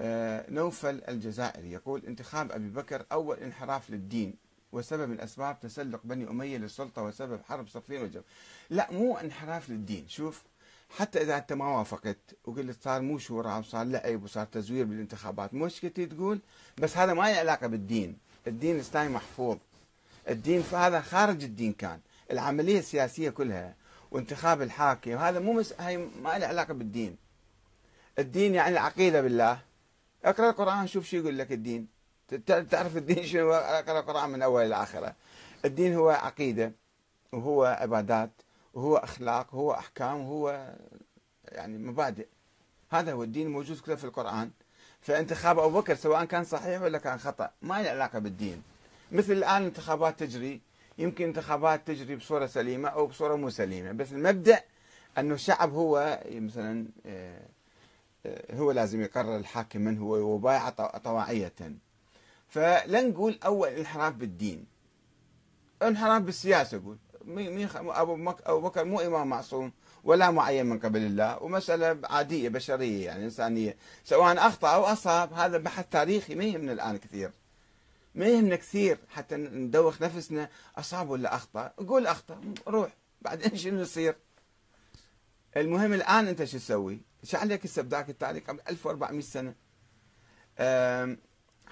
آه، نوفل الجزائري يقول انتخاب أبي بكر أول انحراف للدين وسبب من أسباب تسلق بني أمية للسلطة وسبب حرب صفين وجب لا مو انحراف للدين. شوف حتى إذا أنت ما وافقت وقلت صار مو شورى وصار لعب وصار تزوير بالانتخابات مش تقول؟ بس هذا ما له علاقة بالدين. الدين الإسلامي محفوظ. الدين فهذا خارج الدين كان. العملية السياسية كلها وانتخاب الحاكم هذا مو مس... هاي ما له علاقة بالدين. الدين يعني العقيدة بالله. أقرأ القرآن شوف شو يقول لك الدين. تعرف الدين شنو أقرأ القرآن من أول إلى آخره. الدين هو عقيدة وهو عبادات وهو أخلاق وهو أحكام وهو يعني مبادئ. هذا هو الدين موجود كله في القرآن. فانتخاب أبو بكر سواء كان صحيح ولا كان خطأ ما له علاقة بالدين. مثل الآن انتخابات تجري يمكن انتخابات تجري بصورة سليمة أو بصورة مو سليمة بس المبدأ أنه الشعب هو مثلا آه، هو لازم يقرر الحاكم من هو وبايع طواعية. فلن نقول أول انحراف بالدين. انحراف بالسياسة أقول أبو بكر مو إمام معصوم ولا معين من قبل الله ومسألة عادية بشرية يعني إنسانية. سواء أخطأ أو أصاب هذا بحث تاريخي ما يهمنا الآن كثير. ما يهمنا كثير حتى ندوخ نفسنا أصاب ولا أخطأ؟ قول أخطأ روح. بعدين شنو يصير؟ المهم الآن أنت شو تسوي؟ شو عليك استبداك التاريخ قبل 1400 سنة.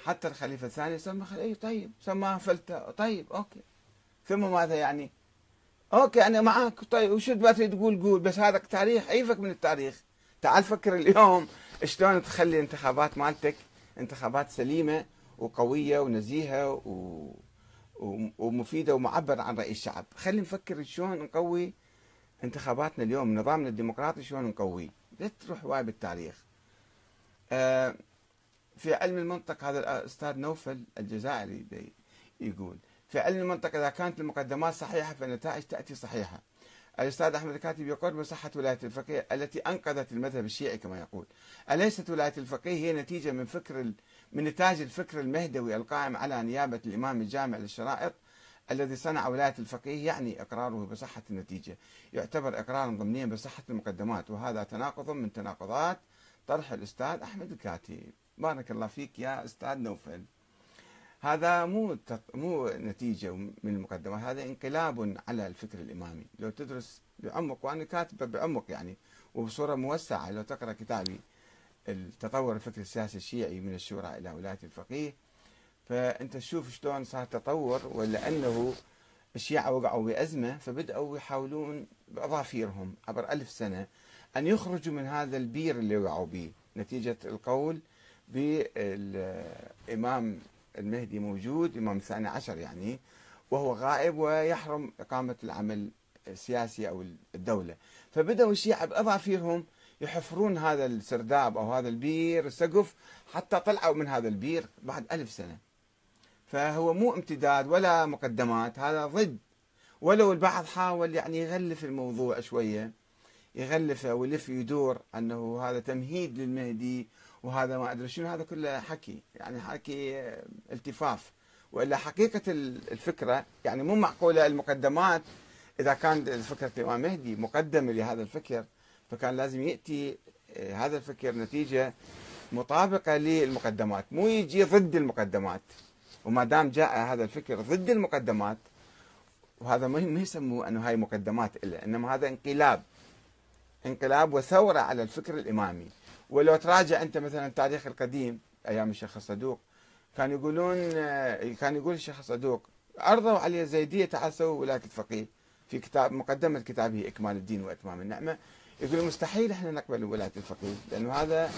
حتى الخليفة الثاني سمى اي طيب سماه فلتة. طيب okay. ثم ماذا يعني؟ okay أنا معك طيب وشو تبغى تقول؟ قول. بس هذا تاريخ عيفك من التاريخ. تعال فكر اليوم شلون تخلي الانتخابات مالتك انتخابات سليمة وقوية ونزيهة و... ومفيدة ومعبر عن رأي الشعب. خلي نفكر شلون نقوي انتخاباتنا اليوم نظامنا الديمقراطي شلون نقويه. لا تروح واي بالتاريخ آه في علم المنطق هذا الأستاذ نوفل الجزائري يقول في علم المنطق إذا كانت المقدمات صحيحة فالنتائج تأتي صحيحة. الأستاذ أحمد الكاتب يقول بصحة ولاية الفقيه التي أنقذت المذهب الشيعي كما يقول. أليست ولاية الفقيه هي نتيجة من فكر من نتاج الفكر المهدوي القائم على نيابة الإمام الجامع للشرائط الذي صنع ولاية الفقيه يعني إقراره بصحة النتيجة، يعتبر إقرارا ضمنيا بصحة المقدمات وهذا تناقض من تناقضات طرح الأستاذ أحمد الكاتب. بارك الله فيك يا أستاذ نوفل. هذا مو مو نتيجة من المقدمات هذا انقلاب على الفكر الإمامي. لو تدرس بعمق وأنا كاتبه بعمق يعني وبصورة موسعة لو تقرأ كتابي التطور الفكر السياسي الشيعي من الشورى إلى ولاية الفقيه فأنت تشوف شلون صار تطور ولا أنه الشيعة وقعوا بأزمة فبدأوا يحاولون بأظافيرهم عبر ألف سنة أن يخرجوا من هذا البير اللي وقعوا به نتيجة القول بالإمام المهدي موجود إمام الثاني عشر يعني وهو غائب ويحرم إقامة العمل السياسي أو الدولة. فبدأوا الشيعة بأظافيرهم يحفرون هذا السرداب أو هذا البير السقف حتى طلعوا من هذا البير بعد ألف سنة. فهو مو امتداد ولا مقدمات هذا ضد. ولو البعض حاول يعني يغلف الموضوع شوية يغلفه ويلف يدور أنه هذا تمهيد للمهدي وهذا ما أدري شنو هذا كله حكي يعني حكي التفاف. وإلا حقيقة الفكرة يعني مو معقولة المقدمات إذا كان فكره الامام مهدي مقدمه لهذا الفكر فكان لازم يأتي آه، هذا الفكر نتيجة مطابقة للمقدمات مو يجي ضد المقدمات. وما دام جاء هذا الفكر ضد المقدمات وهذا ما يسموه أنه هاي مقدمات إلا إنما هذا انقلاب. انقلاب وثورة على الفكر الإمامي. ولو تراجع أنت مثلا التاريخ القديم أيام الشيخ الصدوق كان يقولون كان يقول الشيخ الصدوق عرضوا علي الزيدية تعسوا ولايه الفقيه. في كتاب مقدمة كتابه إكمال الدين وإتمام النعمة يقول مستحيل إحنا نقبل ولايه الفقيه لأنه هذا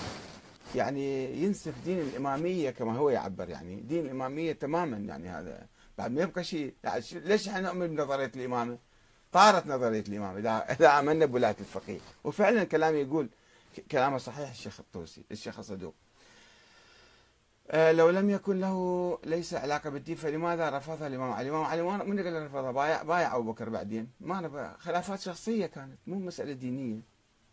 يعني ينسف دين الإمامية كما هو يعبر يعني دين الإمامية تماما يعني هذا بعد ما يبقى شيء يعني ليش إحنا نؤمن بنظرية الإمامة؟ طارت نظرية الإمامة اذا إذا آمنا بولاية الفقيه وفعلا الكلام يقول كلامه صحيح الشيخ الطوسي الشيخ الصدوق آه، لو لم يكن له ليس علاقة بالدين فلماذا رفضها الإمام علي؟ الإمام علي من قال رفضها؟ بايع بايع أبو بكر بعدين ما خلافات شخصية كانت مو مسألة دينية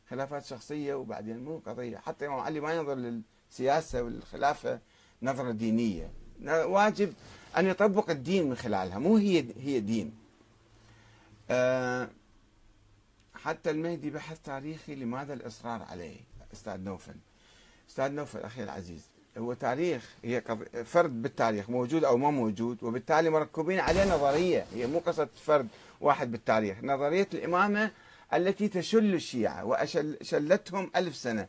خلافات شخصية وبعدين مو قضية. حتى الإمام علي ما ينظر للسياسة والخلافة نظرة دينية. واجب أن يطبق الدين من خلالها مو هي هي دين. أه حتى المهدي بحث تاريخي لماذا الإصرار عليه أستاذ نوفل. أستاذ نوفل أخي العزيز هو تاريخ هي فرد بالتاريخ موجود أو ما موجود وبالتالي مركبين عليه نظرية. هي مو قصة فرد واحد بالتاريخ. نظرية الإمامة التي تشل الشيعة وشلتهم ألف سنة.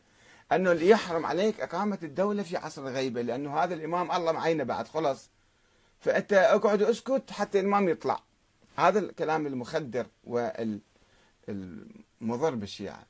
أنه اللي يحرم عليك إقامة الدولة في عصر الغيبة لأنه هذا الإمام الله معينه بعد خلص فأنت اقعد اسكت حتى الإمام يطلع. هذا الكلام المخدر والمضر بالشيعة.